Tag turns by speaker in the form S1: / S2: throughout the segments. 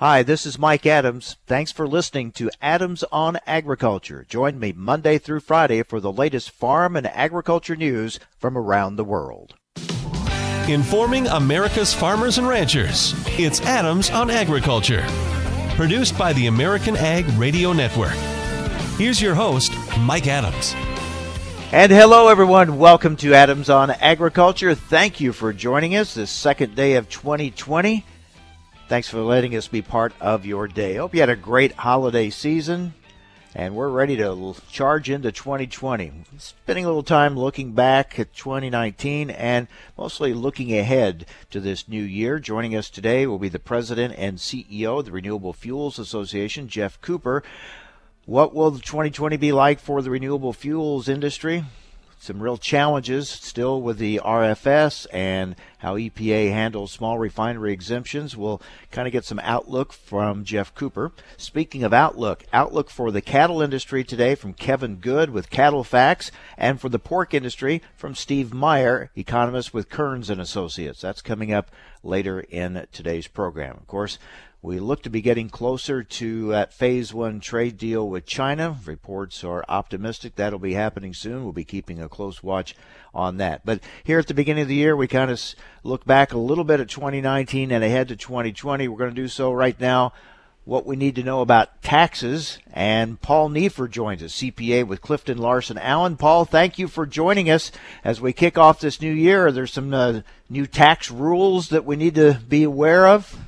S1: Hi, this is Mike Adams. Thanks for listening to Adams on Agriculture. Join me Monday through Friday for the latest farm and agriculture news from around the world.
S2: Informing America's farmers and ranchers. It's Adams on Agriculture. Produced by the American Ag Radio Network. Here's your host, Mike Adams.
S1: And hello, everyone. Welcome to Adams on Agriculture. Thank you for joining us this second day of 2020. Thanks for letting us be part of your day. Hope you had a great holiday season, and we're ready to charge into 2020. Spending a little time looking back at 2019 and mostly looking ahead to this new year. Joining us today will be the president and CEO of the Renewable Fuels Association, Geoff Cooper. What will 2020 be like for the renewable fuels industry? Some real challenges still with the RFS and how EPA handles small refinery exemptions. We'll kind of get some outlook from Geoff Cooper. Speaking of outlook, outlook for the cattle industry today from Kevin Good with Cattle Fax, and for the pork industry from Steve Meyer, economist with Kerns and Associates. That's coming up later in today's program. Of course, we look to be getting closer to that phase one trade deal with China. Reports are optimistic that'll be happening soon. We'll be keeping a close watch on that. But here at the beginning of the year, we kind of look back a little bit at 2019 and ahead to 2020. We're going to do so right now. What we need to know about taxes. And Paul Neiffer joins us, CPA with Clifton Larson Allen. Paul, thank you for joining us as we kick off this new year. There's some uh, new tax rules that we need to be aware of.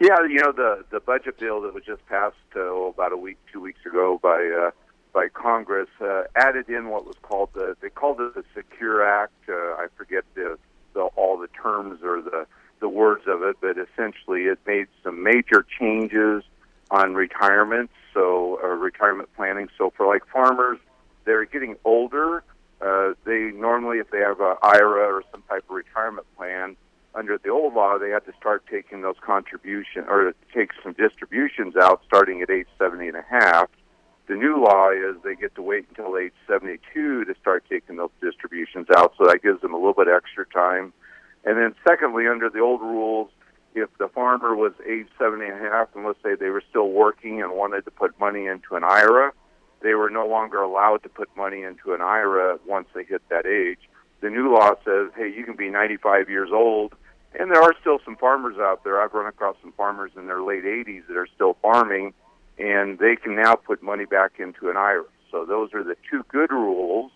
S3: Yeah, you know the the budget bill that was just passed uh, oh, about a week, two weeks ago by uh, by Congress uh, added in what was called the they called it the Secure Act. Uh, I forget the, the all the terms or the the words of it, but essentially it made some major changes on retirement, so uh, retirement planning. So for like farmers, they're getting older. Uh, they normally, if they have a IRA or some type of retirement plan, under the old law, they had to start taking those contributions or take some distributions out starting at age 70 and a half. The new law is they get to wait until age 72 to start taking those distributions out, so that gives them a little bit extra time. And then, secondly, under the old rules, if the farmer was age 70 and a half, and let's say they were still working and wanted to put money into an IRA, they were no longer allowed to put money into an IRA once they hit that age. The new law says, hey, you can be 95 years old and there are still some farmers out there. I've run across some farmers in their late 80s that are still farming, and they can now put money back into an IRA. So those are the two good rules.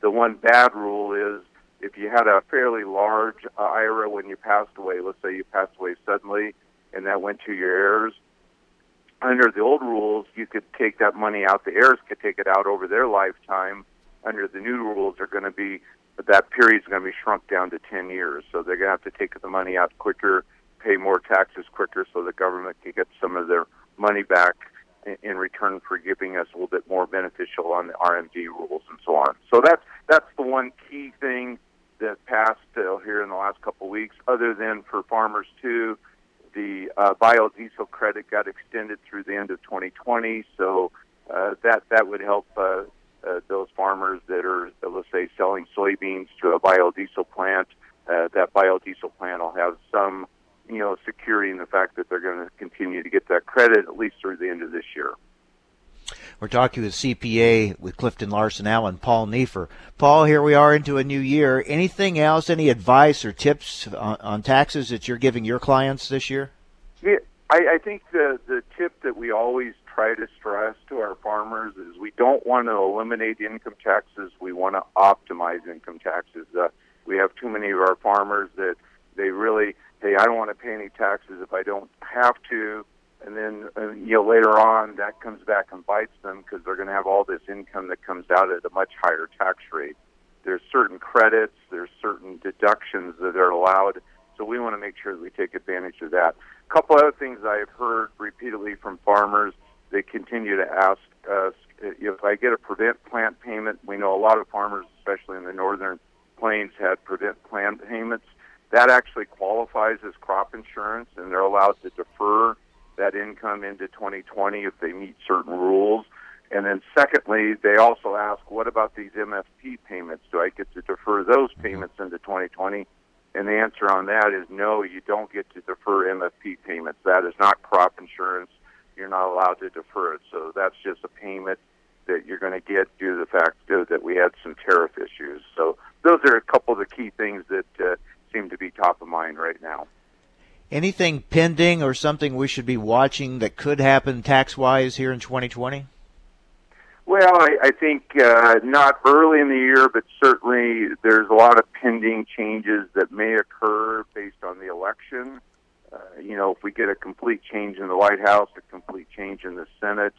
S3: The one bad rule is if you had a fairly large uh, IRA when you passed away, let's say you passed away suddenly and that went to your heirs, under the old rules, you could take that money out. The heirs could take it out over their lifetime. Under the new rules, are going to be but that period is going to be shrunk down to 10 years. So they're going to have to take the money out quicker, pay more taxes quicker, so the government can get some of their money back in return for giving us a little bit more beneficial on the RMD rules and so on. So that's that's the one key thing that passed uh, here in the last couple of weeks. Other than for farmers too, the uh, biodiesel credit got extended through the end of 2020, so uh, that that would help uh, uh, those farmers that are, let's say, selling soybeans to a biodiesel plant, uh, that biodiesel plant will have some, you know, security in the fact that they're going to continue to get that credit at least through the end of this year.
S1: We're talking with CPA with Clifton Larson Allen, Paul Neiffer. Paul, here we are into a new year. Anything else, any advice or tips on, on taxes that you're giving your clients this year?
S3: Yeah, I, I think the, the tip that we always try to stress to our farmers is we don't want to eliminate income taxes. We want to optimize income taxes. Uh, we have too many of our farmers that they really, hey, I don't want to pay any taxes if I don't have to. And then, uh, you know, later on, that comes back and bites them because they're going to have all this income that comes out at a much higher tax rate. There's certain credits, there's certain deductions that are allowed. So we want to make sure that we take advantage of that. A couple other things I've heard repeatedly from farmers they continue to ask us if I get a prevent plant payment. We know a lot of farmers, especially in the northern plains, had prevent plant payments. That actually qualifies as crop insurance, and they're allowed to defer that income into 2020 if they meet certain rules. And then, secondly, they also ask, what about these MFP payments? Do I get to defer those mm-hmm. payments into 2020? And the answer on that is no, you don't get to defer MFP payments. That is not crop insurance. You're not allowed to defer it. So that's just a payment that you're going to get due to the fact that we had some tariff issues. So those are a couple of the key things that uh, seem to be top of mind right now.
S1: Anything pending or something we should be watching that could happen tax wise here in 2020?
S3: Well, I, I think uh, not early in the year, but certainly there's a lot of pending changes that may occur based on the election. Uh, you know, if we get a complete change in the White House, a complete change in the Senate,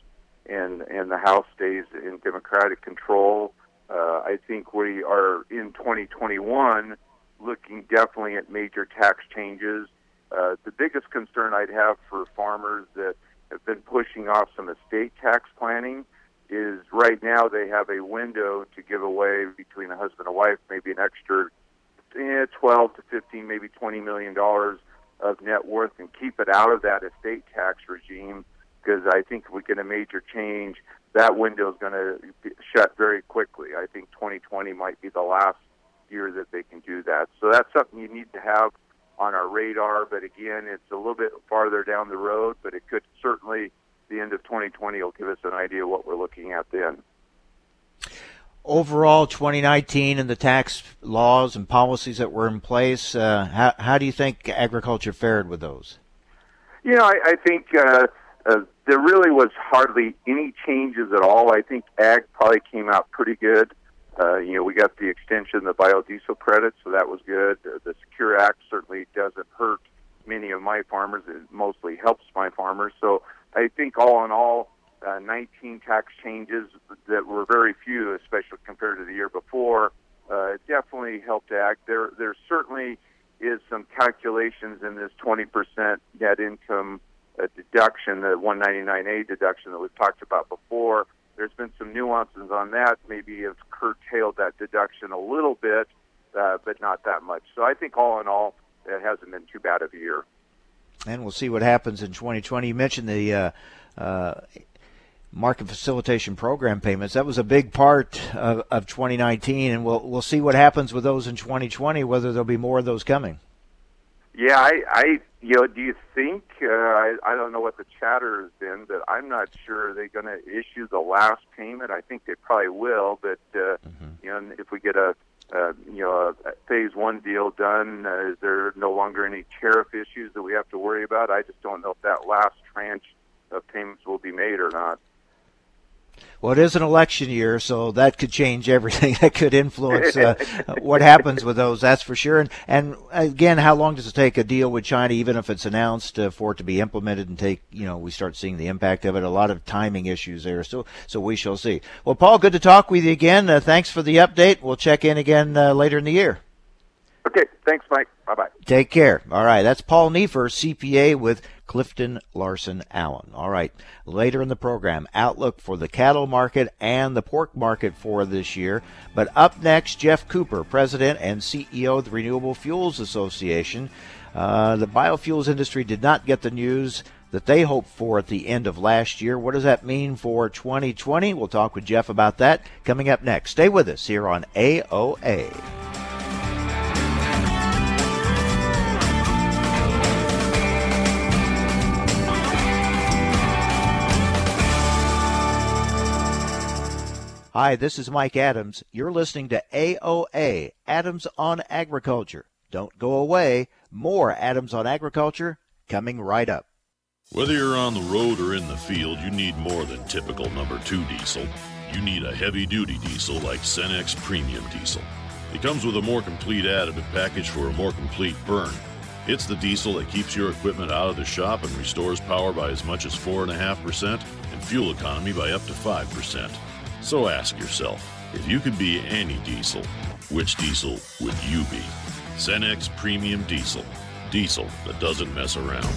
S3: and and the House stays in Democratic control, uh, I think we are in 2021 looking definitely at major tax changes. Uh, the biggest concern I'd have for farmers that have been pushing off some estate tax planning is right now they have a window to give away between a husband and wife maybe an extra eh, 12 to 15 maybe 20 million dollars of net worth and keep it out of that estate tax regime because I think if we get a major change that window is going to shut very quickly. I think 2020 might be the last year that they can do that. So that's something you need to have on our radar. But again, it's a little bit farther down the road, but it could certainly the end of 2020 will give us an idea what we're looking at then.
S1: Overall, 2019 and the tax laws and policies that were in place, uh, how, how do you think agriculture fared with those?
S3: You know, I, I think uh, uh, there really was hardly any changes at all. I think ag probably came out pretty good. Uh, you know, we got the extension of the biodiesel credit, so that was good. The Secure Act certainly doesn't hurt many of my farmers. It mostly helps my farmers. So I think all in all, uh, 19 tax changes that were very few, especially compared to the year before. Uh, it definitely helped ag. There, there certainly is some calculations in this 20% net income uh, deduction, the 199A deduction that we've talked about before. There's been some nuances on that. Maybe it's curtailed that deduction a little bit, uh, but not that much. So I think all in all, it hasn't been too bad of a year
S1: and we'll see what happens in 2020. You mentioned the uh, uh, market facilitation program payments. That was a big part of, of 2019, and we'll we'll see what happens with those in 2020. Whether there'll be more of those coming.
S3: Yeah, I, I you know, do you think? Uh, I, I don't know what the chatter has been, but I'm not sure they're going to issue the last payment. I think they probably will, but uh, mm-hmm. you know, if we get a uh, you know, a phase one deal done? Uh, is there no longer any tariff issues that we have to worry about? I just don't know if that last tranche of payments will be made or not.
S1: Well, it is an election year, so that could change everything. that could influence uh, what happens with those. That's for sure. And and again, how long does it take a deal with China, even if it's announced, uh, for it to be implemented and take? You know, we start seeing the impact of it. A lot of timing issues there. So so we shall see. Well, Paul, good to talk with you again. Uh, thanks for the update. We'll check in again uh, later in the year.
S3: Okay. Thanks, Mike. Bye bye.
S1: Take care. All right. That's Paul Neiffer, CPA with Clifton Larson Allen. All right. Later in the program, outlook for the cattle market and the pork market for this year. But up next, Geoff Cooper, President and CEO of the Renewable Fuels Association. Uh, the biofuels industry did not get the news that they hoped for at the end of last year. What does that mean for 2020? We'll talk with Geoff about that coming up next. Stay with us here on AOA. Hi, this is Mike Adams. You're listening to AOA, Adams on Agriculture. Don't go away. More Adams on Agriculture coming right up.
S4: Whether you're on the road or in the field, you need more than typical number two diesel. You need a heavy duty diesel like Cenex Premium Diesel. It comes with a more complete additive package for a more complete burn. It's the diesel that keeps your equipment out of the shop and restores power by as much as 4.5% and fuel economy by up to 5%. So ask yourself, if you could be any diesel, which diesel would you be? Cenex Premium Diesel. Diesel that doesn't mess around.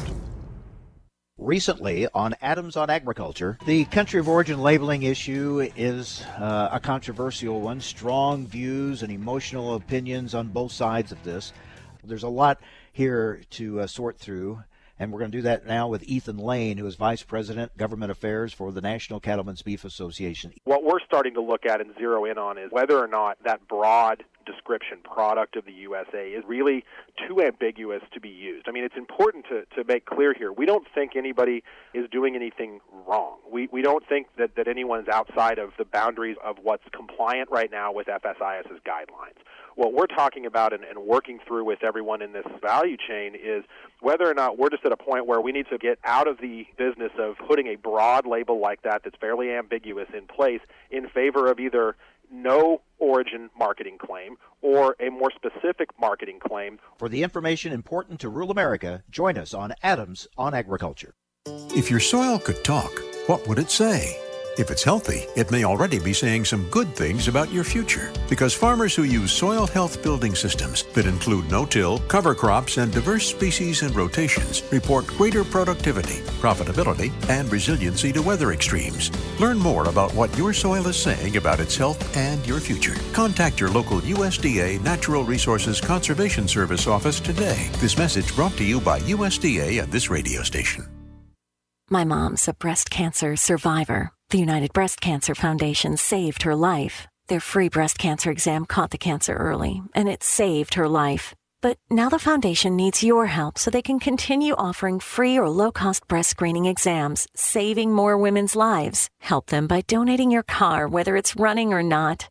S1: Recently, on Adams on Agriculture, the country of origin labeling issue is uh, a controversial one. Strong views and emotional opinions on both sides of this. There's a lot here to uh, sort through. And we're going to do that now with Ethan Lane, who is Vice President, Government Affairs for the National Cattlemen's Beef Association.
S5: What we're starting to look at and zero in on is whether or not that broad description product of the USA is really too ambiguous to be used. I mean, it's important to, to make clear here. We don't think anybody is doing anything wrong. We, we don't think that, that anyone's outside of the boundaries of what's compliant right now with FSIS's guidelines. What we're talking about and, and working through with everyone in this value chain is whether or not we're just at a point where we need to get out of the business of putting a broad label like that that's fairly ambiguous in place in favor of either no origin marketing claim or a more specific marketing claim.
S1: For the information important to rural America, join us on Adams on Agriculture.
S6: If your soil could talk, what would it say? If it's healthy, it may already be saying some good things about your future. Because farmers who use soil health building systems that include no till, cover crops, and diverse species and rotations report greater productivity, profitability, and resiliency to weather extremes. Learn more about what your soil is saying about its health and your future. Contact your local USDA Natural Resources Conservation Service office today. This message brought to you by USDA and this radio station.
S7: My mom's a breast cancer survivor. The United Breast Cancer Foundation saved her life. Their free breast cancer exam caught the cancer early, and it saved her life. But now the foundation needs your help so they can continue offering free or low cost breast screening exams, saving more women's lives. Help them by donating your car, whether it's running or not.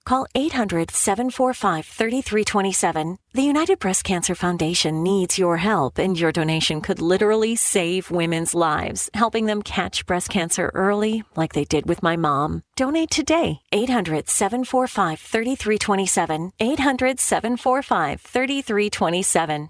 S7: Call 800 745 3327. The United Breast Cancer Foundation needs your help, and your donation could literally save women's lives, helping them catch breast cancer early, like they did with my mom. Donate today. 800 745 3327. 800 745 3327.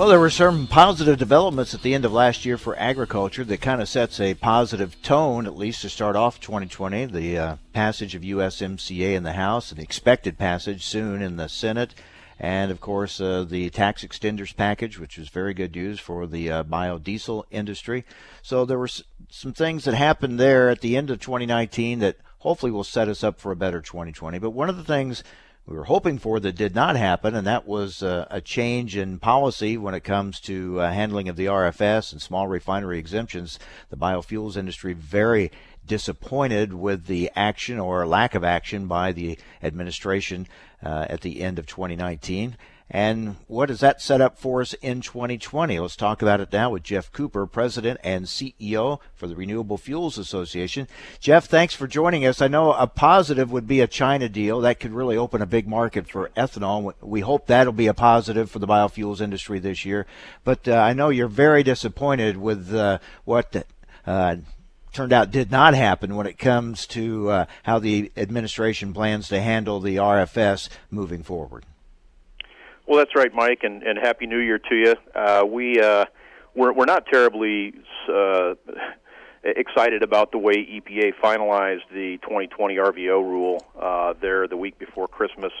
S1: Well, there were some positive developments at the end of last year for agriculture that kind of sets a positive tone, at least to start off 2020. The uh, passage of USMCA in the House, and expected passage soon in the Senate, and of course uh, the tax extenders package, which was very good news for the uh, biodiesel industry. So there were s- some things that happened there at the end of 2019 that hopefully will set us up for a better 2020. But one of the things we were hoping for that did not happen, and that was uh, a change in policy when it comes to uh, handling of the RFS and small refinery exemptions. The biofuels industry very disappointed with the action or lack of action by the administration uh, at the end of 2019. And what does that set up for us in 2020? Let's talk about it now with Geoff Cooper, President and CEO for the Renewable Fuels Association. Geoff, thanks for joining us. I know a positive would be a China deal. That could really open a big market for ethanol. We hope that'll be a positive for the biofuels industry this year. But uh, I know you're very disappointed with uh, what uh, turned out did not happen when it comes to uh, how the administration plans to handle the RFS moving forward.
S8: Well, that's right, Mike, and, and happy New Year to you. Uh, we uh, we're we're not terribly uh, excited about the way EPA finalized the 2020 RVO rule uh, there the week before Christmas.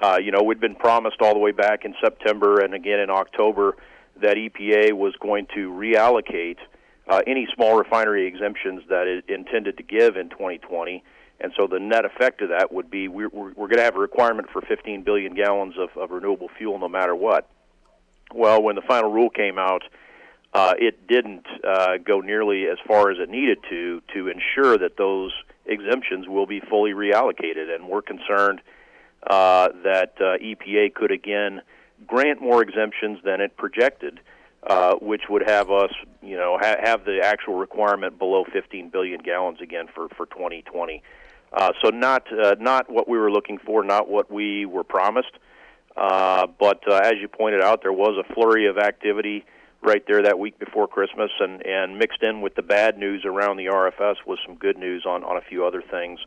S8: Uh, you know, we'd been promised all the way back in September and again in October that EPA was going to reallocate uh, any small refinery exemptions that it intended to give in 2020 and so the net effect of that would be we're, we're, we're going to have a requirement for 15 billion gallons of, of renewable fuel no matter what. Well, when the final rule came out, uh, it didn't uh, go nearly as far as it needed to to ensure that those exemptions will be fully reallocated. And we're concerned uh, that uh, EPA could again grant more exemptions than it projected, uh, which would have us, you know, ha- have the actual requirement below 15 billion gallons again for for 2020. Uh, so not uh, not what we were looking for, not what we were promised. Uh, but uh, as you pointed out, there was a flurry of activity right there that week before Christmas, and, and mixed in with the bad news around the RFS was some good news on, on a few other things,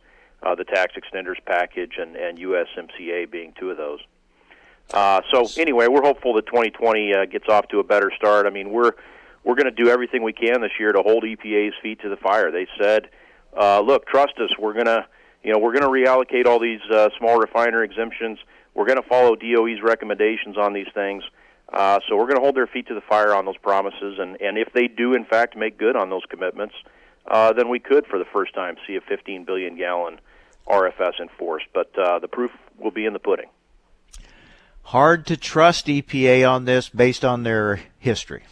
S8: uh, the tax extenders package and, and USMCA being two of those. Uh, so anyway, we're hopeful that 2020 uh, gets off to a better start. I mean, we're we're going to do everything we can this year to hold EPA's feet to the fire. They said, uh, "Look, trust us. We're going to, you know, we're to reallocate all these uh, small refiner exemptions. We're going to follow DOE's recommendations on these things." Uh, so we're going to hold their feet to the fire on those promises, and, and if they do in fact make good on those commitments, uh, then we could, for the first time, see a 15 billion gallon RFS enforced. But uh, the proof will be in the pudding.
S1: Hard to trust EPA on this based on their history.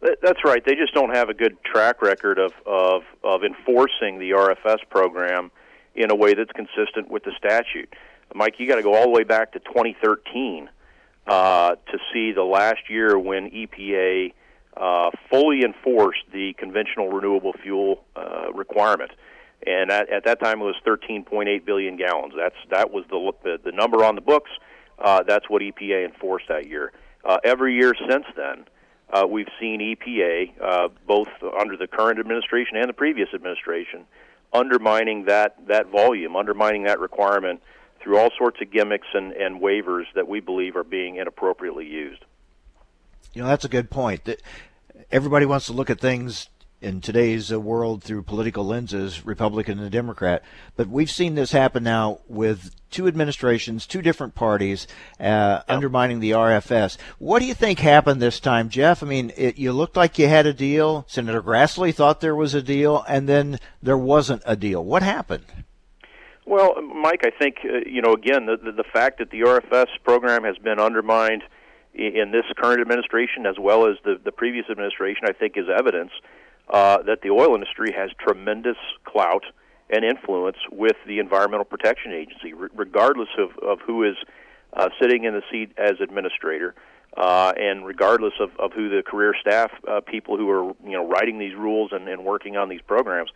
S8: That's right. They just don't have a good track record of, of, of enforcing the RFS program in a way that's consistent with the statute. Mike, you got to go all the way back to 2013 uh, to see the last year when EPA uh, fully enforced the conventional renewable fuel uh, requirement. And at, at that time, it was 13.8 billion gallons. That's that was the the, the number on the books. Uh, that's what EPA enforced that year. Uh, every year since then, uh, we've seen EPA, uh, both under the current administration and the previous administration, undermining that that volume, undermining that requirement through all sorts of gimmicks and, and waivers that we believe are being inappropriately used.
S1: You know, that's a good point. Everybody wants to look at things in today's uh, world through political lenses, Republican and Democrat. But we've seen this happen now with two administrations, two different parties uh, yep. undermining the RFS. What do you think happened this time, Geoff? I mean, it, you looked like you had a deal. Senator Grassley thought there was a deal, and then there wasn't a deal. What happened?
S8: Well, Mike, I think uh, you know again the, the the fact that the RFS program has been undermined in this current administration as well as the the previous administration, I think, is evidence uh, that the oil industry has tremendous clout and influence with the Environmental Protection Agency, r- regardless of, of who is uh, sitting in the seat as administrator, uh, and regardless of, of who the career staff uh, people who are you know writing these rules and, and working on these programs.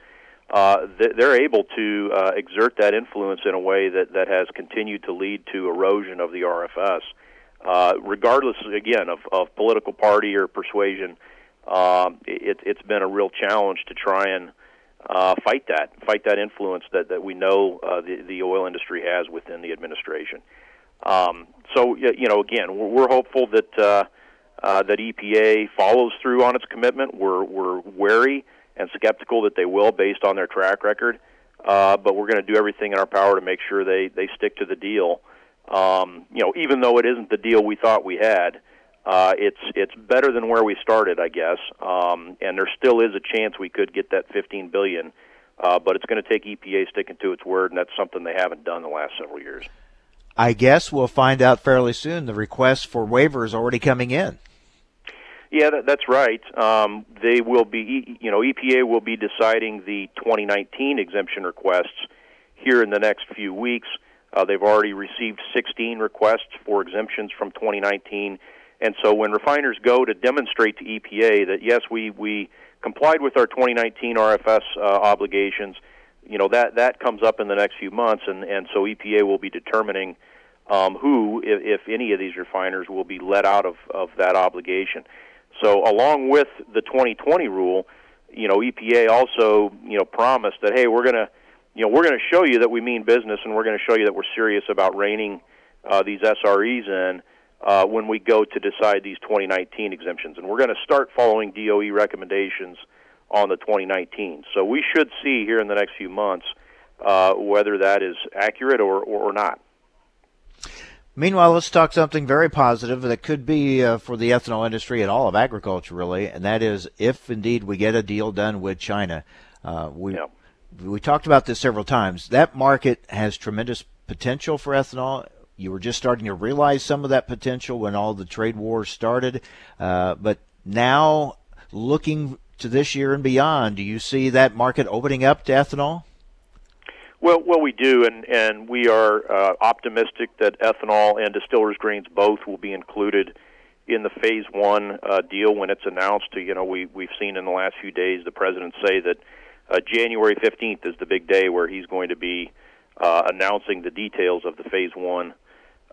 S8: Uh, they're able to uh, exert that influence in a way that, that has continued to lead to erosion of the RFS, uh, regardless, again, of, of political party or persuasion um, it, it's been a real challenge to try and uh, fight that, fight that influence that, that we know uh, the, the oil industry has within the administration. Um, so, you know, again, we're, hopeful that uh, uh, that EPA follows through on its commitment. We're we're wary and skeptical that they will, based on their track record. Uh, but we're going to do everything in our power to make sure they they stick to the deal. Um, you know, even though it isn't the deal we thought we had uh, it's it's better than where we started, I guess. Um, and there still is a chance we could get that 15 billion, uh, but it's going to take EPA sticking to its word, and that's something they haven't done the last several years.
S1: I guess we'll find out fairly soon. The request for waivers already coming in.
S8: Yeah, that, that's right. Um, they will be, you know, EPA will be deciding the 2019 exemption requests here in the next few weeks. Uh, they've already received 16 requests for exemptions from 2019 and so when refiners go to demonstrate to EPA that yes, we we complied with our 2019 RFS uh, obligations, you know that that comes up in the next few months, and and so EPA will be determining um, who, if, if any of these refiners, will be let out of of that obligation. So along with the 2020 rule, you know EPA also you know promised that hey, we're gonna you know we're going to show you that we mean business, and we're going to show you that we're serious about reining uh, these SREs in uh, when we go to decide these 2019 exemptions. And we're going to start following DOE recommendations on the 2019. So we should see here in the next few months uh, whether that is accurate or, or, or, not.
S1: Meanwhile, let's talk something very positive that could be uh, for the ethanol industry and all of agriculture, really, and that is if indeed we get a deal done with China. Uh, we yeah. we talked about this several times. That market has tremendous potential for ethanol you were just starting to realize some of that potential when all the trade wars started. Uh, but now, looking to this year and beyond, do you see that market opening up to ethanol?
S8: Well, well, we do, and and we are uh, optimistic that ethanol and distillers grains both will be included in the phase one uh, deal when it's announced. You know, we we've seen in the last few days the president say that uh, January fifteenth is the big day where he's going to be uh, announcing the details of the phase one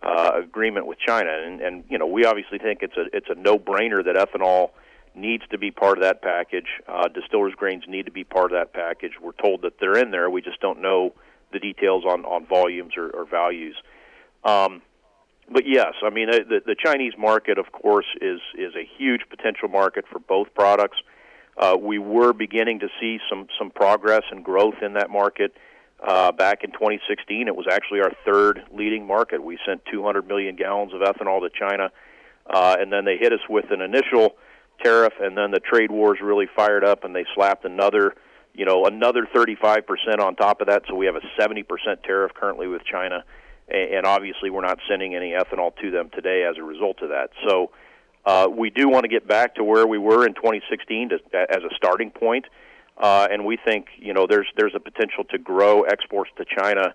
S8: uh, agreement with China, and, and you know we obviously think it's a it's a no-brainer that ethanol needs to be part of that package. Uh, distillers grains need to be part of that package. We're told that they're in there. We just don't know the details on on volumes or, or values. Um, but yes, I mean the the Chinese market, of course, is is a huge potential market for both products. Uh, we were beginning to see some some progress and growth in that market uh, back in 2016. It was actually our third leading market. We sent 200 million gallons of ethanol to China, uh, and then they hit us with an initial tariff, and then the trade wars really fired up, and they slapped another, you know, another 35% on top of that. So we have a 70% tariff currently with China, and obviously we're not sending any ethanol to them today as a result of that. So uh, we do want to get back to where we were in 2016 to, as a starting point, and we think you know there's there's a potential to grow exports to China.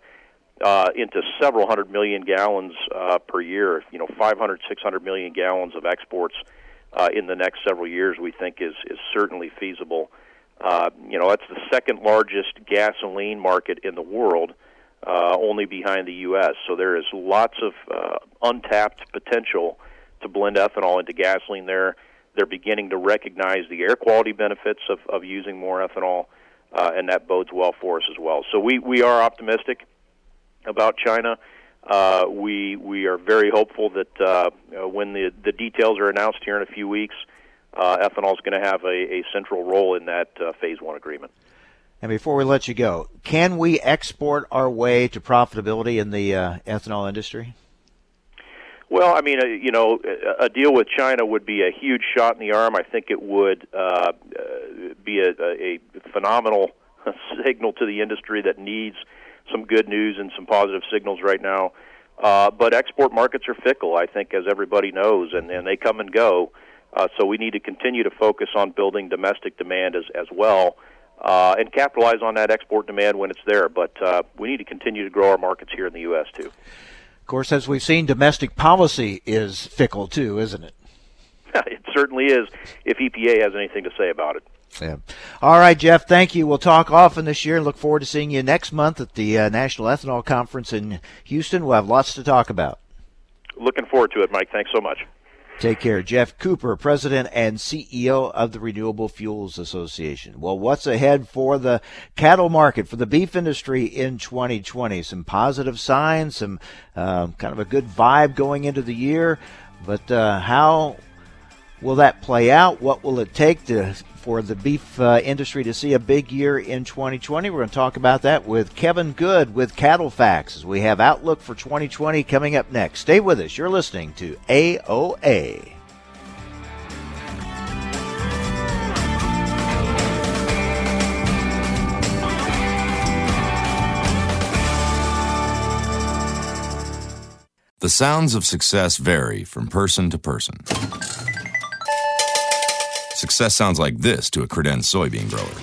S8: Uh, into several hundred million gallons uh, per year, you know, 500, 600 million gallons of exports uh, in the next several years, we think is is certainly feasible. Uh, you know, that's the second largest gasoline market in the world, uh, only behind the U.S. So there is lots of uh, untapped potential to blend ethanol into gasoline there. They're beginning to recognize the air quality benefits of, of using more ethanol, uh, and that bodes well for us as well. So we, we are optimistic about China. Uh, we we are very hopeful that uh, when the the details are announced here in a few weeks, uh, ethanol is going to have a, a central role in that uh, phase one agreement.
S1: And before we let you go, can we export our way to profitability in the uh, ethanol industry?
S8: Well, I mean, uh, you know, a deal with China would be a huge shot in the arm. I think it would uh, uh, be a, a phenomenal signal to the industry that needs some good news and some positive signals right now. Uh, but export markets are fickle, I think, as everybody knows, and, and they come and go. Uh, so we need to continue to focus on building domestic demand as, as well uh, and capitalize on that export demand when it's there. But uh, we need to continue to grow our markets here in the U.S., too.
S1: Of course, as we've seen, domestic policy is fickle, too, isn't it?
S8: it certainly is, if EPA has anything to say about it.
S1: Yeah. All right, Geoff. Thank you. We'll talk often this year. And look forward to seeing you next month at the uh, National Ethanol Conference in Houston. We'll have lots to talk about.
S8: Looking forward to it, Mike. Thanks so much.
S1: Take care. Geoff Cooper, President and CEO of the Renewable Fuels Association. Well, what's ahead for the cattle market, for the beef industry in 2020? Some positive signs, some uh, kind of a good vibe going into the year. But uh, how will that play out? What will it take to for the beef uh, industry to see a big year in 2020. We're going to talk about that with Kevin Good with Cattle Fax as we have Outlook for 2020 coming up next. Stay with us. You're listening to AOA.
S9: The sounds of success vary from person to person. Success sounds like this to a credenz soybean grower.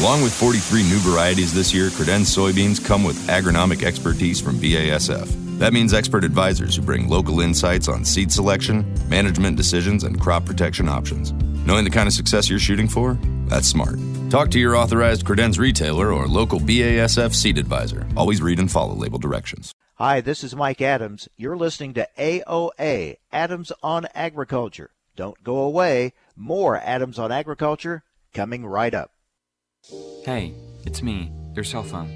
S9: Along with 43 new varieties this year, credenz soybeans come with agronomic expertise from BASF. That means expert advisors who bring local insights on seed selection, management decisions, and crop protection options. Knowing the kind of success you're shooting for? That's smart. Talk to your authorized credenz retailer or local BASF seed advisor. Always read and follow label directions.
S1: Hi, this is Mike Adams. You're listening to AOA, Adams on Agriculture. Don't go away. More Adams on Agriculture coming right up.
S10: Hey, it's me, your cell phone.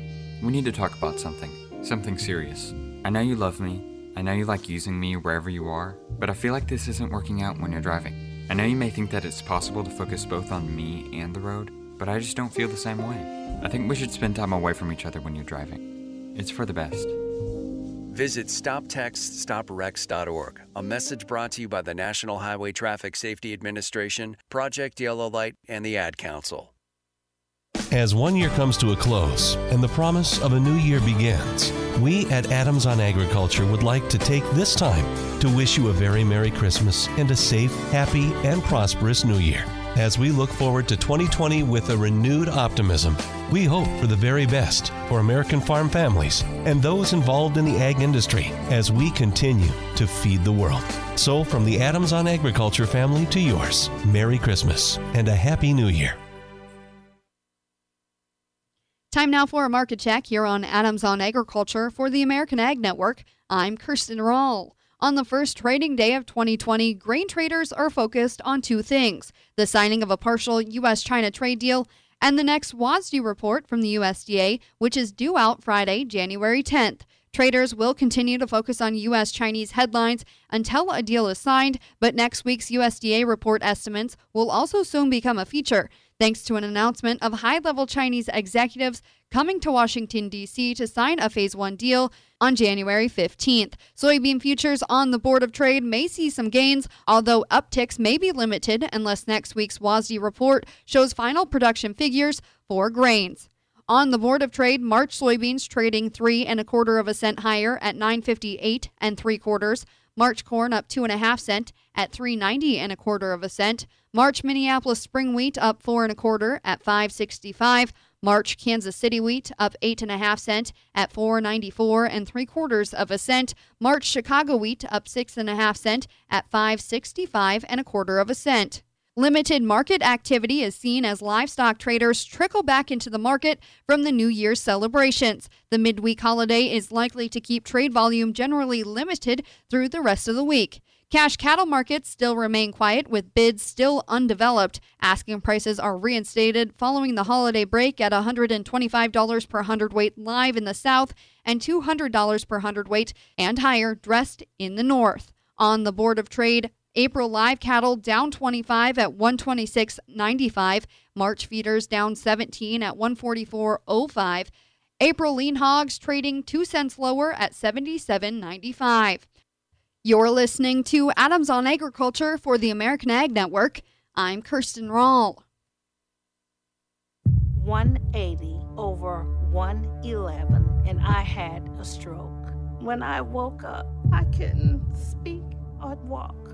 S10: We need to talk about something. Something serious. I know you love me. I know you like using me wherever you are, but I feel like this isn't working out when you're driving. I know you may think that it's possible to focus both on me and the road, but I just don't feel the same way. I think we should spend time away from each other when you're driving. It's for the best.
S11: Visit StopTextStopWrecks.org, a message brought to you by the National Highway Traffic Safety Administration, Project Yellow Light, and the Ad Council.
S2: As one year comes to a close and the promise of a new year begins, we at Adams on Agriculture would like to take this time to wish you a very Merry Christmas and a safe, happy, and prosperous New Year. As we look forward to 2020 with a renewed optimism, we hope for the very best for American farm families and those involved in the ag industry as we continue to feed the world. So, from the Adams on Agriculture family to yours, Merry Christmas and a Happy New Year.
S12: Time now for a market check here on Adams on Agriculture for the American Ag Network. I'm Kirsten Rawl. On the first trading day of 2020, grain traders are focused on two things the signing of a partial U.S. China trade deal and the next WASDE report from the USDA, which is due out Friday, January 10th. Traders will continue to focus on U.S. Chinese headlines until a deal is signed, but next week's USDA report estimates will also soon become a feature thanks to an announcement of high level Chinese executives coming to Washington, D.C. to sign a Phase 1 deal on January 15th. Soybean futures on the Board of Trade may see some gains, although upticks may be limited unless next week's WASDE report shows final production figures for grains. On the Board of Trade, March soybeans trading three and a quarter of a cent higher at 958 and three quarters. March corn up two and a half cent at 390 and a quarter of a cent. March Minneapolis spring wheat up four and a quarter at 565. March Kansas City wheat up eight and a half cent at 494 and three quarters of a cent. March Chicago wheat up six and a half cent at 565 and a quarter of a cent. Limited market activity is seen as livestock traders trickle back into the market from the New Year's celebrations. The midweek holiday is likely to keep trade volume generally limited through the rest of the week. Cash cattle markets still remain quiet with bids still undeveloped. Asking prices are reinstated following the holiday break at $125 per hundredweight live in the south and $200 per hundredweight and higher dressed in the north. On the Board of Trade, April live cattle down 25 at 126.95. March feeders down 17 at 144.05. April lean hogs trading 2 cents lower at 77.95. You're listening to Adams on Agriculture for the American Ag Network. I'm Kirsten Rahl.
S13: 180 over 111, and I had a stroke. When I woke up, I couldn't speak or walk.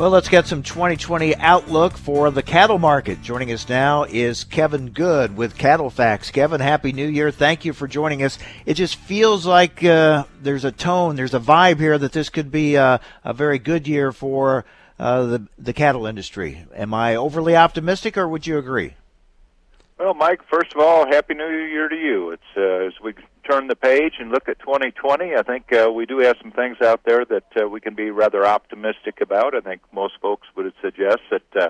S1: Well, let's get some 2020 outlook for the cattle market. Joining us now is Kevin Good with Cattle Fax. Kevin, Happy New Year. Thank you for joining us. It just feels like uh, there's a tone, there's a vibe here that this could be a, a very good year for uh, the, the cattle industry. Am I overly optimistic or would you agree?
S14: Well, Mike, first of all, Happy New Year to you. It's uh, as we turn the page and look at 2020. I think uh, we do have some things out there that uh, we can be rather optimistic about. I think most folks would suggest that uh,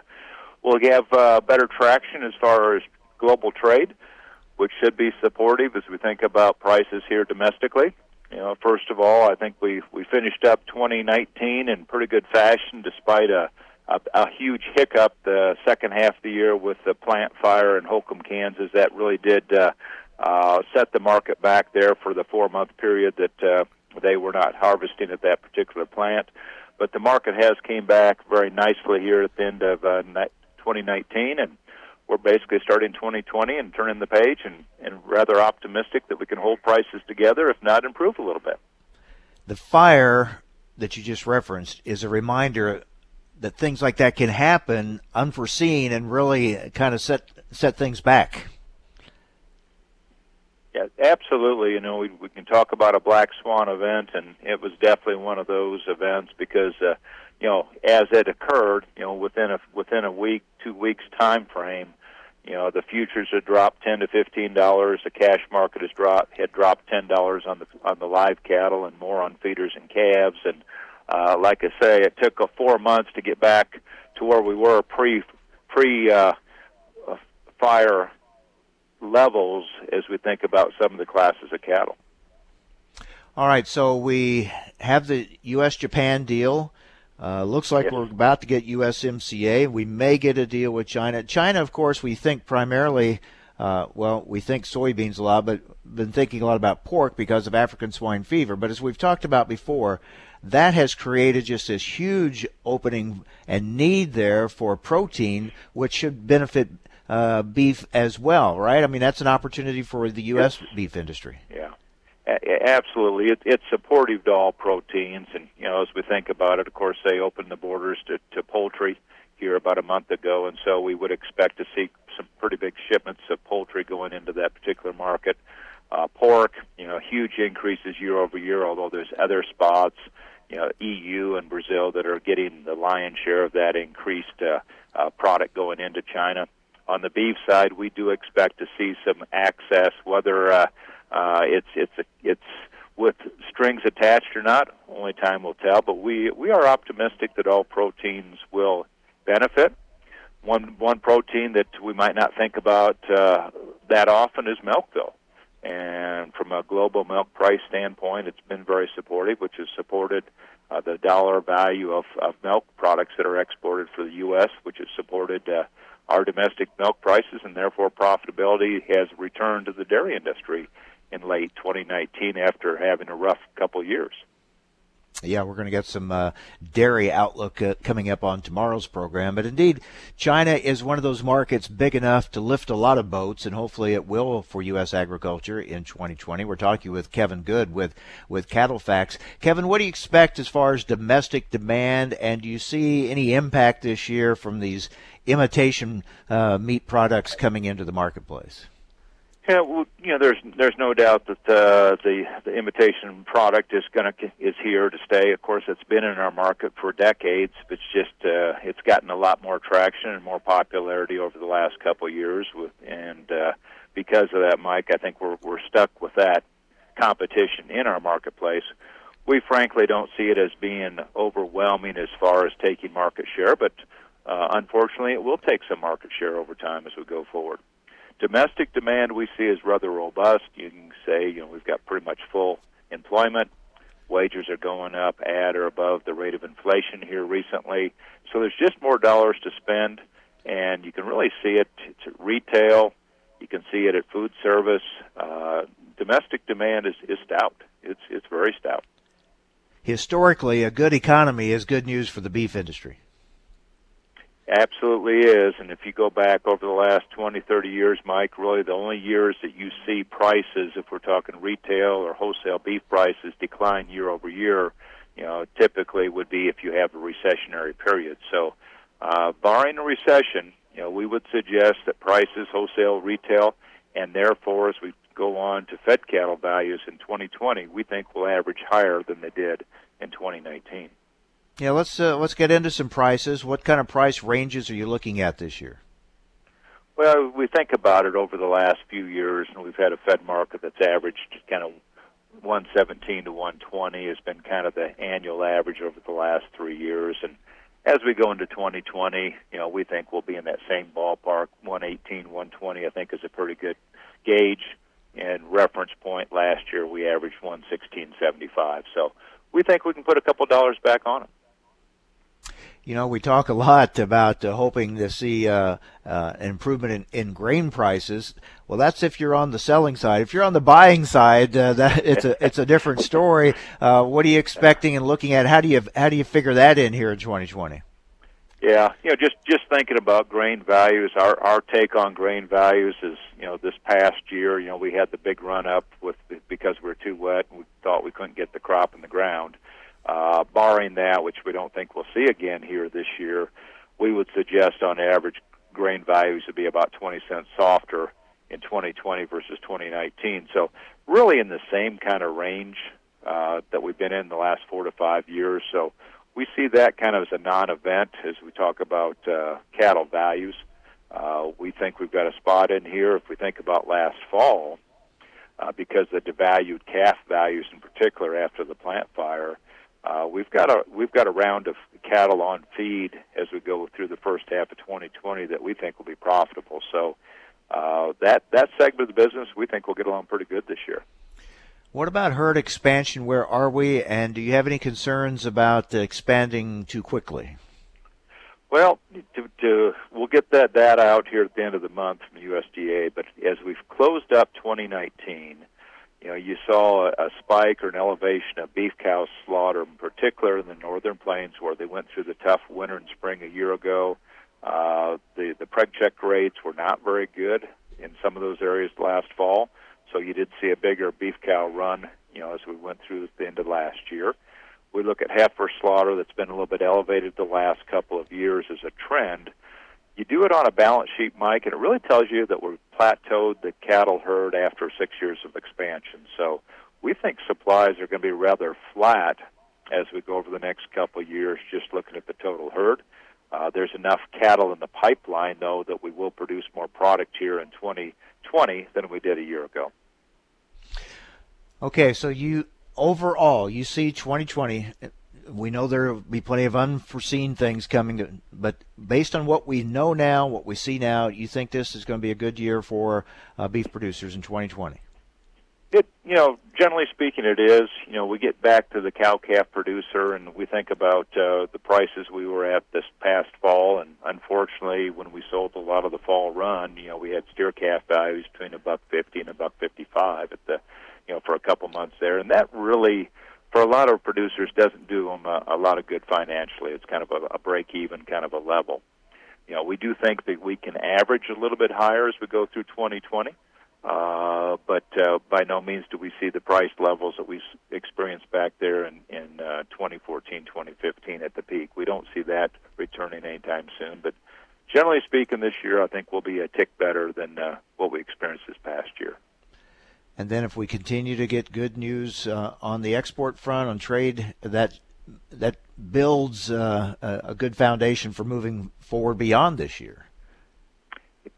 S14: we'll have uh, better traction as far as global trade, which should be supportive as we think about prices here domestically. You know, first of all, I think we we finished up 2019 in pretty good fashion, despite a a, a huge hiccup the second half of the year with the plant fire in Holcomb, Kansas. That really did uh, uh, set the market back there for the four month period that uh, they were not harvesting at that particular plant. But the market has came back very nicely here at the end of uh, 2019, and we're basically starting 2020 and turning the page, and, and rather optimistic that we can hold prices together, if not improve a little bit.
S1: The fire that you just referenced is a reminder that things like that can happen unforeseen and really kind of set set things back.
S14: Yeah, absolutely. You know, we we can talk about a black swan event, and it was definitely one of those events because, uh, you know, as it occurred, you know, within a within a week, two weeks time frame, you know, the futures had dropped ten to fifteen dollars. The cash market has dropped had dropped ten dollars on the on the live cattle and more on feeders and calves, and uh, like I say, it took uh, four months to get back to where we were pre pre uh, uh, fire levels as we think about some of the classes of cattle.
S1: All right, so we have the U.S. Japan deal. Uh, looks like
S14: Yes.
S1: we're about to get USMCA. We may get a deal with China. China, of course, we think primarily, uh, well, we think soybeans a lot, but been thinking a lot about pork because of African swine fever. But as we've talked about before, that has created just this huge opening and need there for protein, which should benefit uh, beef as well, right? I mean, that's an opportunity for the U.S. beef industry.
S14: Yeah, A- a- absolutely. It, it's supportive to all proteins, and you know, as we think about it, of course, they opened the borders to, to poultry here about a month ago, and so we would expect to see some pretty big shipments of poultry going into that particular market. Uh, pork, you know, huge increases year over year, although there's other spots, you know, EU and Brazil that are getting the lion's share of that increased uh, uh, product going into China. On the beef side, we do expect to see some access, whether uh, uh, it's it's a, it's with strings attached or not. Only time will tell. But we we are optimistic that all proteins will benefit. One one protein that we might not think about uh, that often is Milkville. And from a global milk price standpoint, it's been very supportive, which has supported uh, the dollar value of, of milk products that are exported for the U.S., which has supported uh, our domestic milk prices, and therefore profitability has returned to the dairy industry in late 2019 after having a rough couple years.
S1: Yeah, we're going to get some uh, dairy outlook uh, coming up on tomorrow's program. But indeed, China is one of those markets big enough to lift a lot of boats, and hopefully it will for U.S. agriculture in 2020. We're talking with Kevin Good with, with Cattle Fax. Kevin, what do you expect as far as domestic demand, and do you see any impact this year from these imitation uh, meat products coming into the marketplace?
S14: Yeah, well, you know, there's there's no doubt that uh, the the imitation product is to is here to stay. Of course, it's been in our market for decades. It's just uh, it's gotten a lot more traction and more popularity over the last couple of years. With and uh, because of that, Mike, I think we're we're stuck with that competition in our marketplace. We frankly don't see it as being overwhelming as far as taking market share, but uh, unfortunately, it will take some market share over time as we go forward. Domestic demand we see is rather robust. You can say, you know, we've got pretty much full employment. Wages are going up at or above the rate of inflation here recently. So there's just more dollars to spend, and you can really see it. It's at retail. You can see it at food service. Uh, domestic demand is, is stout. It's it's very stout.
S1: Historically, a good economy is good news for the beef industry.
S14: Absolutely is. And if you go back over the last 20, 30 years, Mike, really the only years that you see prices, if we're talking retail or wholesale beef prices, decline year over year, you know, typically would be if you have a recessionary period. So, uh, barring a recession, you know, we would suggest that prices, wholesale, retail, and therefore, as we go on to fed cattle values in 2020, we think will average higher than they did in 2019.
S1: Yeah, let's uh, let's get into some prices. What kind of price ranges are you looking at this year?
S14: Well, we think about it over the last few years, and we've had a Fed market that's averaged kind of 117 to 120 has been kind of the annual average over the last three years. And as we go into 2020, you know, we think we'll be in that same ballpark. 118, 120, I think, is a pretty good gauge. And reference point last year, we averaged 116.75. So we think we can put a couple dollars back on it.
S1: You know, we talk a lot about uh, hoping to see uh, uh, improvement in, in grain prices. Well, that's if you're on the selling side. If you're on the buying side, uh, that it's a it's a different story. Uh, what are you expecting and looking at? How do you how do you figure that in here in 2020?
S14: Yeah, you know, just just thinking about grain values, our our take on grain values is, you know, this past year, you know, we had the big run up with because we were too wet and we thought we couldn't get the crop in the ground. Barring that, which we don't think we'll see again here this year, we would suggest on average grain values would be about 20 cents softer in 2020 versus 2019. So really in the same kind of range uh, that we've been in the last four to five years. So we see that kind of as a non-event as we talk about uh, cattle values. Uh, we think we've got a spot in here if we think about last fall, uh, because the devalued calf values in particular after the plant fire. Uh, we've got a we've got a round of cattle on feed as we go through the first half of 2020 that we think will be profitable. So uh, that that segment of the business we think will get along pretty good this year.
S1: What about herd expansion? Where are we? And do you have any concerns about expanding too quickly?
S14: Well, to, to, we'll get that data out here at the end of the month from the USDA. But as we've closed up 2019, you know, you saw a, a spike or an elevation of beef cow slaughter, in particular in the northern plains, where they went through the tough winter and spring a year ago. Uh, the the preg check rates were not very good in some of those areas last fall, so you did see a bigger beef cow run, you know, as we went through the end of last year. We look at heifer slaughter that's been a little bit elevated the last couple of years as a trend. You do it on a balance sheet, Mike, and it really tells you that we've plateaued the cattle herd after six years of expansion. So we think supplies are going to be rather flat as we go over the next couple of years, just looking at the total herd. Uh, there's enough cattle in the pipeline, though, that we will produce more product here in 2020 than we did a year ago.
S1: Okay, so you overall you see 2020. We know there will be plenty of unforeseen things coming, but based on what we know now, what we see now, you think this is going to be a good year for uh, beef producers in 2020?
S14: It, you know, generally speaking, it is. You know, we get back to the cow calf producer, and we think about uh, the prices we were at this past fall. And unfortunately, when we sold a lot of the fall run, you know, we had steer calf values between a buck fifty and a buck fifty-five at the, you know, for a couple months there, and that really, for a lot of producers, doesn't do them a, a lot of good financially. It's kind of a, a break-even kind of a level. You know, we do think that we can average a little bit higher as we go through 2020. Uh, but uh, by no means do we see the price levels that we experienced back there in, in uh, 2014, 2015 at the peak. We don't see that returning anytime soon. But generally speaking, this year I think will be a tick better than uh, what we experienced this past year.
S1: And then if we continue to get good news uh, on the export front on trade, that that builds uh, a good foundation for moving forward beyond this year.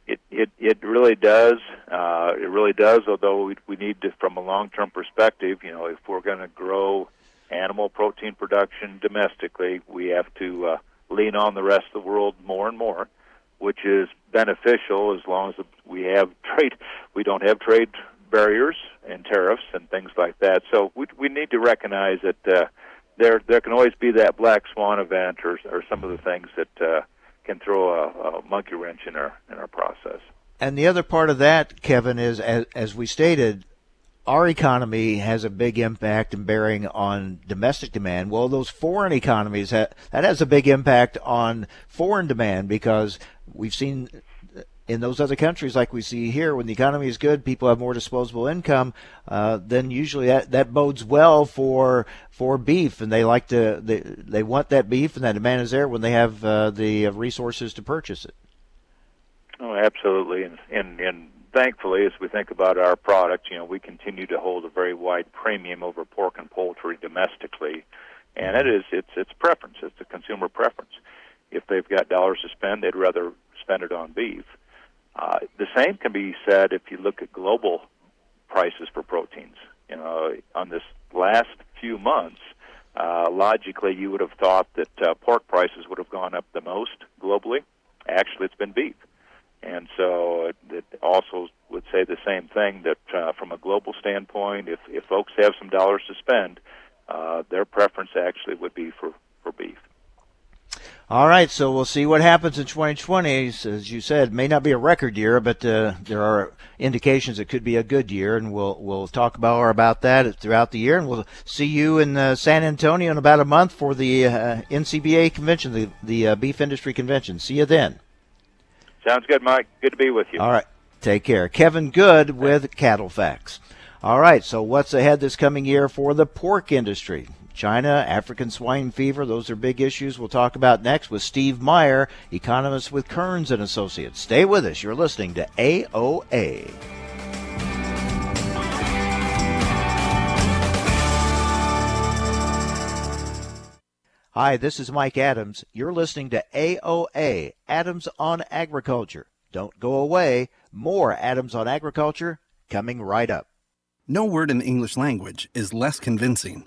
S14: It it it really does. Uh, it really does. Although we we need to, from a long term perspective, you know, if we're going to grow animal protein production domestically, we have to uh, lean on the rest of the world more and more, which is beneficial as long as we have trade. We don't have trade barriers and tariffs and things like that. So we we need to recognize that uh, there there can always be that black swan event or or some of the things that. Uh, can throw a, a monkey wrench in our in our process.
S1: And the other part of that, Kevin, is as, as we stated, our economy has a big impact and bearing on domestic demand. Well, those foreign economies that has a big impact on foreign demand because we've seen in those other countries, like we see here, when the economy is good, people have more disposable income. Uh, then usually that, that bodes well for for beef, and they like to they they want that beef, and that demand is there when they have uh, the resources to purchase it.
S14: Oh, absolutely, and, and and thankfully, as we think about our product, you know, we continue to hold a very wide premium over pork and poultry domestically, and it is it's it's preference, it's a consumer preference. If they've got dollars to spend, they'd rather spend it on beef. Uh, the same can be said if you look at global prices for proteins. You know, on this last few months, uh, logically, you would have thought that uh, pork prices would have gone up the most globally. Actually, it's been beef. And so it also would say the same thing that uh, from a global standpoint, if, if folks have some dollars to spend, uh, their preference actually would be for, for beef.
S1: All right, so we'll see what happens in 2020. As you said, may not be a record year, but uh, there are indications it could be a good year, and we'll we'll talk more about that throughout the year. And we'll see you in uh, San Antonio in about a month for the uh, NCBA convention, the the uh, Beef Industry Convention. See you then.
S14: Sounds good, Mike. Good to be with you.
S1: All right, take care. Kevin Good with Cattle Fax. All right, so what's ahead this coming year for the pork industry? China, African swine fever, those are big issues we'll talk about next with Steve Meyer, economist with Kerns and Associates. Stay with us. You're listening to AOA. Hi, this is Mike Adams. You're listening to AOA, Adams on Agriculture. Don't go away. More Adams on Agriculture coming right up.
S15: No word in the English language is less convincing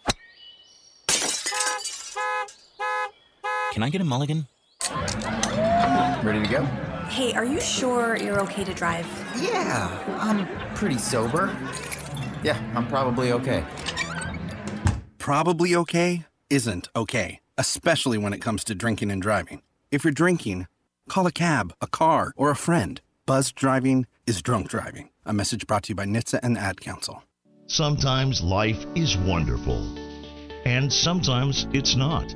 S16: Can I get a mulligan?
S17: Ready to go?
S18: Hey, are you sure you're okay to drive?
S17: Yeah, I'm pretty sober. Yeah, I'm probably okay.
S15: Probably okay isn't okay, especially when it comes to drinking and driving. If you're drinking, call a cab, a car, or a friend. Buzz driving is drunk driving. A message brought to you by NHTSA and the Ad Council.
S19: Sometimes life is wonderful, and sometimes it's not.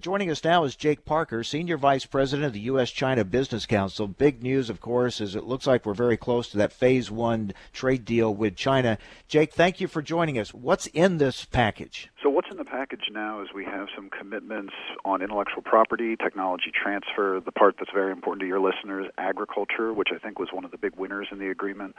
S1: joining us now is Jake Parker, Senior Vice President of the U.S. China Business Council. Big news, of course, is it looks like we're very close to that phase one trade deal with China. Jake, thank you for joining us. What's in this package?
S20: So, what's in the package now is we have some commitments on intellectual property, technology transfer, the part that's very important to your listeners, agriculture, which I think was one of the big winners in the agreement,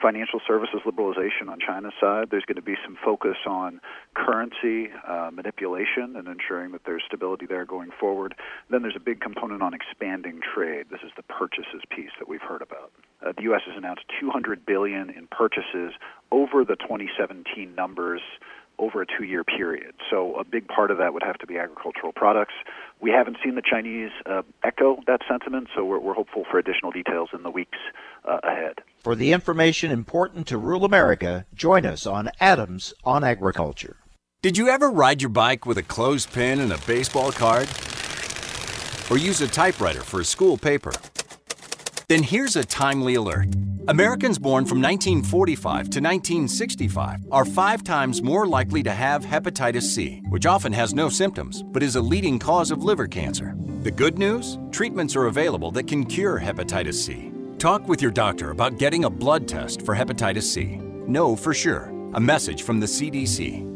S20: financial services liberalization on China's side. There's going to be some focus on currency uh, manipulation and ensuring that there's stability there going forward. Then there's a big component on expanding trade. This is the purchases piece that we've heard about. Uh, the U.S. has announced 200 billion in purchases over the 2017 numbers over a two-year period. So a big part of that would have to be agricultural products. We haven't seen the Chinese uh, echo that sentiment, so we're, we're, hopeful for additional details in the weeks uh, ahead.
S1: For the information important to rural America, join us on Adams on Agriculture.
S21: Did you ever ride your bike with a clothespin and a baseball card? Or use a typewriter for a school paper? Then here's a timely alert. Americans born from 1945 to 1965 are five times more likely to have hepatitis C, which often has no symptoms but is a leading cause of liver cancer. The good news? Treatments are available that can cure hepatitis C. Talk with your doctor about getting a blood test for hepatitis C. Know for sure. A message from the CDC.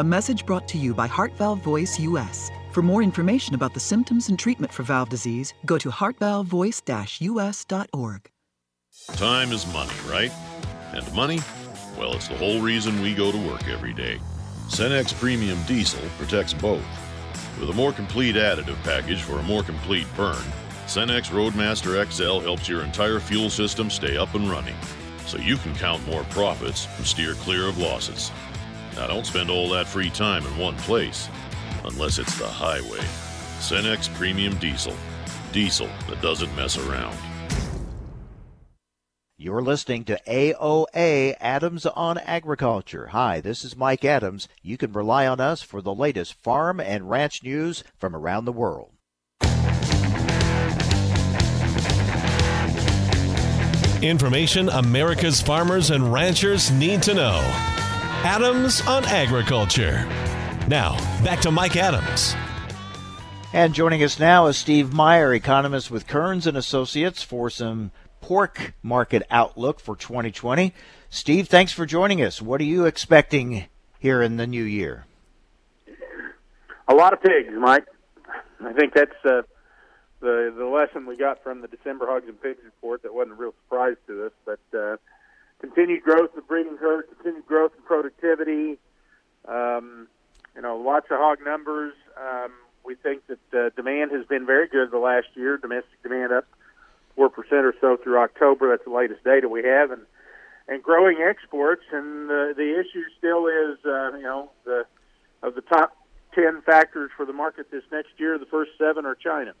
S22: A message brought to you by Heart Valve Voice US. For more information about the symptoms and treatment for valve disease, go to heartvalvevoice-us.org.
S23: Time is money, right? And money? Well, it's the whole reason we go to work every day. Cenex Premium Diesel protects both. With a more complete additive package for a more complete burn, Cenex Roadmaster XL helps your entire fuel system stay up and running, so you can count more profits and steer clear of losses. Now, don't spend all that free time in one place, unless it's the highway. Cenex Premium Diesel. Diesel that doesn't mess around.
S1: You're listening to AOA Adams on Agriculture. Hi, this is Mike Adams. You can rely on us for the latest farm and ranch news from around the world.
S2: Information America's farmers and ranchers need to know. Adams on Agriculture. Now, back to Mike Adams.
S1: And joining us now is Steve Meyer, economist with Kerns and Associates for some pork market outlook for 2020. Steve, thanks for joining us. What are you expecting here in the new year?
S24: A lot of pigs, Mike. I think that's uh, the the lesson we got from the December hogs and pigs report. That wasn't a real surprise to us, but uh, continued growth in breeding herd, continued growth in productivity. Um, you know, lots of hog numbers. Um, we think that uh, demand has been very good the last year. Domestic demand up four percent or so through October. That's the latest data we have, and and growing exports. And the the issue still is, uh, you know, the of the top ten factors for the market this next year, the first seven are China.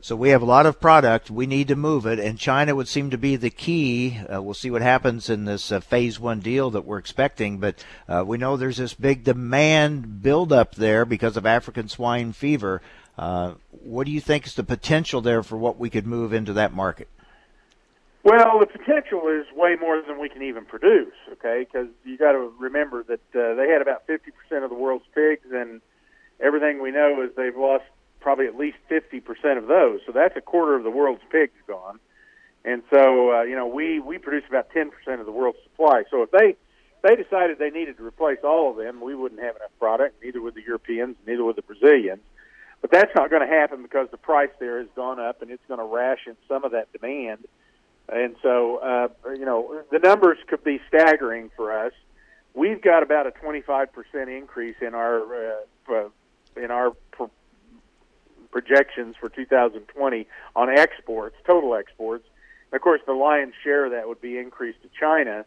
S1: So we have a lot of product. We need to move it, and China would seem to be the key. Uh, we'll see what happens in this uh, phase one deal that we're expecting, but uh, we know there's this big demand buildup there because of African swine fever. Uh, what do you think is the potential there for what we could move into that market?
S24: Well, the potential is way more than we can even produce. Okay, because you got to remember that uh, they had about 50% of the world's pigs, and everything we know is they've lost probably at least 50% of those. So that's a quarter of the world's pigs gone. And so, uh, you know, we, we produce about 10% of the world's supply. So if they, they decided they needed to replace all of them, we wouldn't have enough product, neither would the Europeans, neither would the Brazilians. But that's not going to happen because the price there has gone up and it's going to ration some of that demand. And so, uh, you know, the numbers could be staggering for us. We've got about a 25% increase in our uh, in our projections for 2020 on exports, total exports. And of course, the lion's share of that would be increased to China,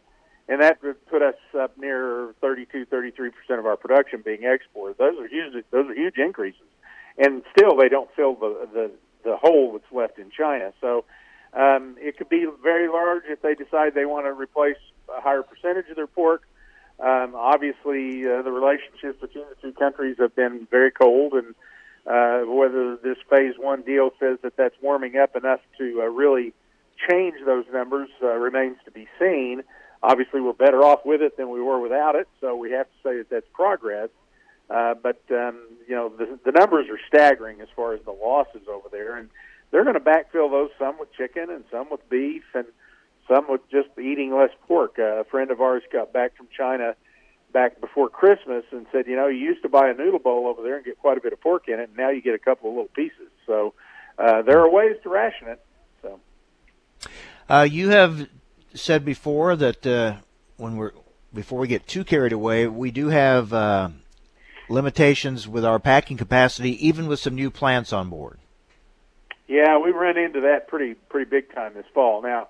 S24: and that would put us up near 32, 33 percent of our production being exported. Those are huge. Those are huge increases, and still they don't fill the the, the hole that's left in China. So. Um, it could be very large if they decide they want to replace a higher percentage of their pork. Um, obviously, uh, the relationships between the two countries have been very cold, and uh, whether this phase one deal says that that's warming up enough to uh, really change those numbers uh, remains to be seen. Obviously, we're better off with it than we were without it, so we have to say that that's progress. Uh, but um, you know, the, the numbers are staggering as far as the losses over there, and they're going to backfill those some with chicken and some with beef and some with just eating less pork. Uh, a friend of ours got back from China back before Christmas and said, you know, you used to buy a noodle bowl over there and get quite a bit of pork in it, and now you get a couple of little pieces. So uh, there are ways to ration it. So
S1: uh, you have said before that uh, when we're before we get too carried away, we do have uh, limitations with our packing capacity, even with some new plants on board.
S24: Yeah, we ran into that pretty pretty big time this fall. Now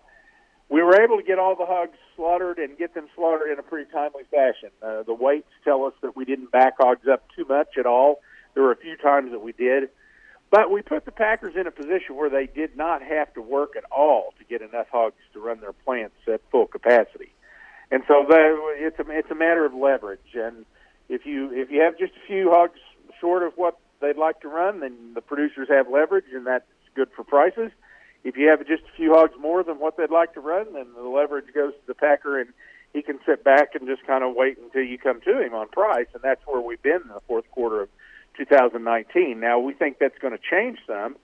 S24: we were able to get all the hogs slaughtered and get them slaughtered in a pretty timely fashion. Uh, the weights tell us that we didn't back hogs up too much at all. There were a few times that we did, but we put the packers in a position where they did not have to work at all to get enough hogs to run their plants at full capacity. And so that, it's a it's a matter of leverage. And if you if you have just a few hogs short of what they'd like to run, then the producers have leverage, and that's good for prices if you have just a few hogs more than what they'd like to run, then the leverage goes to the packer, and he can sit back and just kind of wait until you come to him on price, and that's where we've been in the fourth quarter of 2019. Now we think that's going to change some.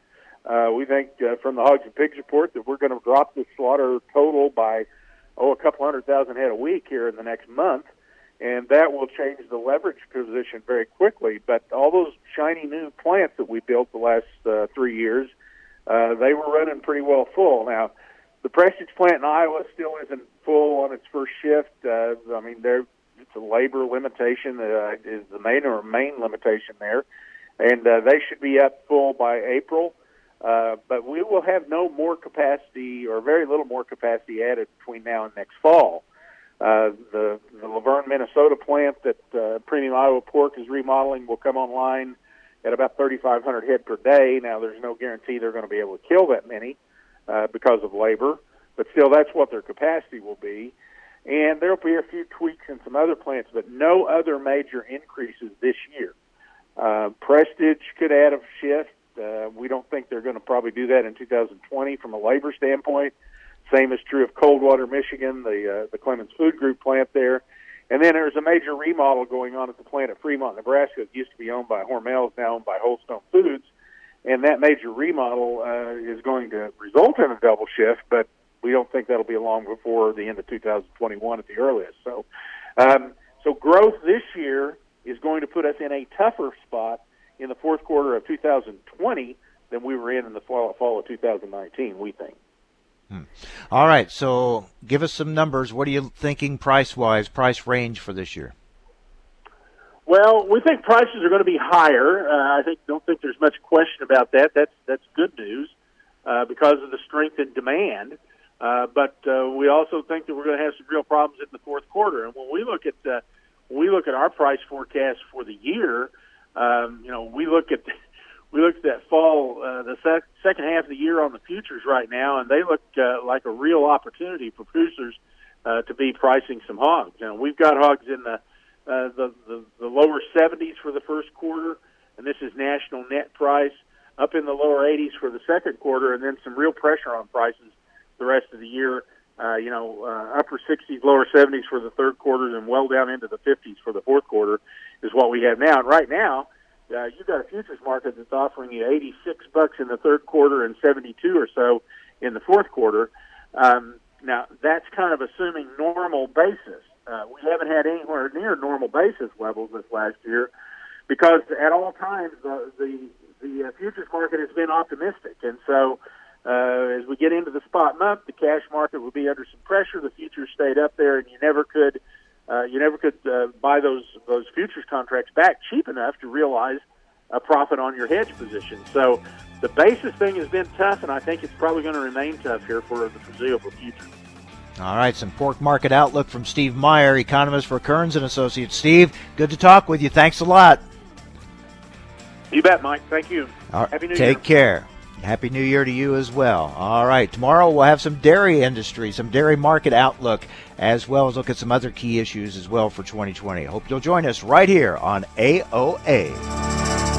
S24: Uh, we think uh, from the Hogs and Pigs report that we're going to drop the slaughter total by oh a couple hundred thousand head a week here in the next month, and that will change the leverage position very quickly. But all those shiny new plants that we built the last uh, three years uh, they were running pretty well full. Now, the Prestige plant in Iowa still isn't full on its first shift. Uh, I mean, there it's a labor limitation uh, is the main or main limitation there, and uh, they should be up full by April. Uh, but we will have no more capacity or very little more capacity added between now and next fall. Uh, the the Luverne, Minnesota plant that uh, Premium Iowa Pork is remodeling will come online at about 3,500 head per day. Now, there's no guarantee they're going to be able to kill that many uh, because of labor, but still, that's what their capacity will be. And there'll be a few tweaks in some other plants, but no other major increases this year. Uh, Prestige could add a shift. Uh, we don't think they're going to probably do that in 2020 from a labor standpoint. Same is true of Coldwater, Michigan, the uh, the Clemens Food Group plant there. And then there's a major remodel going on at the plant at Fremont, Nebraska. It used to be owned by Hormel, is now owned by Wholestone Foods. And that major remodel uh, is going to result in a double shift, but we don't think that'll be long before the end of 2021 at the earliest. So, um, so growth this year is going to put us in a tougher spot in the fourth quarter of 2020 than we were in in the fall, fall of 2019. We think.
S1: Hmm. All right, so give us some numbers. What are you thinking price wise, price range for this year?
S24: Well, we think prices are going to be higher. Uh, I think don't think there's much question about that. That's that's good news uh, because of the strength in demand. Uh, but uh, we also think that we're going to have some real problems in the fourth quarter. And when we look at uh, when we look at our price forecast for the year, um, you know, we look at we look at that fall, uh, the sec- second half of the year on the futures right now, and they look uh, like a real opportunity for producers uh, to be pricing some hogs. Now we've got hogs in the uh, the, the the lower 70s for the first quarter, and this is national net price up in the lower 80s for the second quarter, and then some real pressure on prices the rest of the year. Uh, you know, uh, upper 60s, lower 70s for the third quarter, and well down into the 50s for the fourth quarter is what we have now. And right now, you've got a futures market that's offering you 86 bucks in the third quarter and 72 or so in the fourth quarter. Um, now, that's kind of assuming normal basis. Uh, we haven't had anywhere near normal basis levels this last year because at all times the the, the uh, futures market has been optimistic, and so uh, as we get into the spot month, the cash market will be under some pressure. The futures stayed up there, and you never could uh, you never could uh, buy those those futures contracts back cheap enough to realize a profit on your hedge position. So the basis thing has been tough, and I think it's probably going to remain tough here for the foreseeable future.
S1: All right, some pork market outlook from Steve Meyer, economist for Kerns and Associates. Steve, good to talk with you. Thanks a lot.
S24: You bet, Mike. Thank you.
S1: Right,
S24: Happy New
S1: take
S24: Year.
S1: care. Happy New Year to you as well. All right, tomorrow we'll have some dairy industry, some dairy market outlook, as well as look at some other key issues as well for 2020. Hope you'll join us right here on AOA.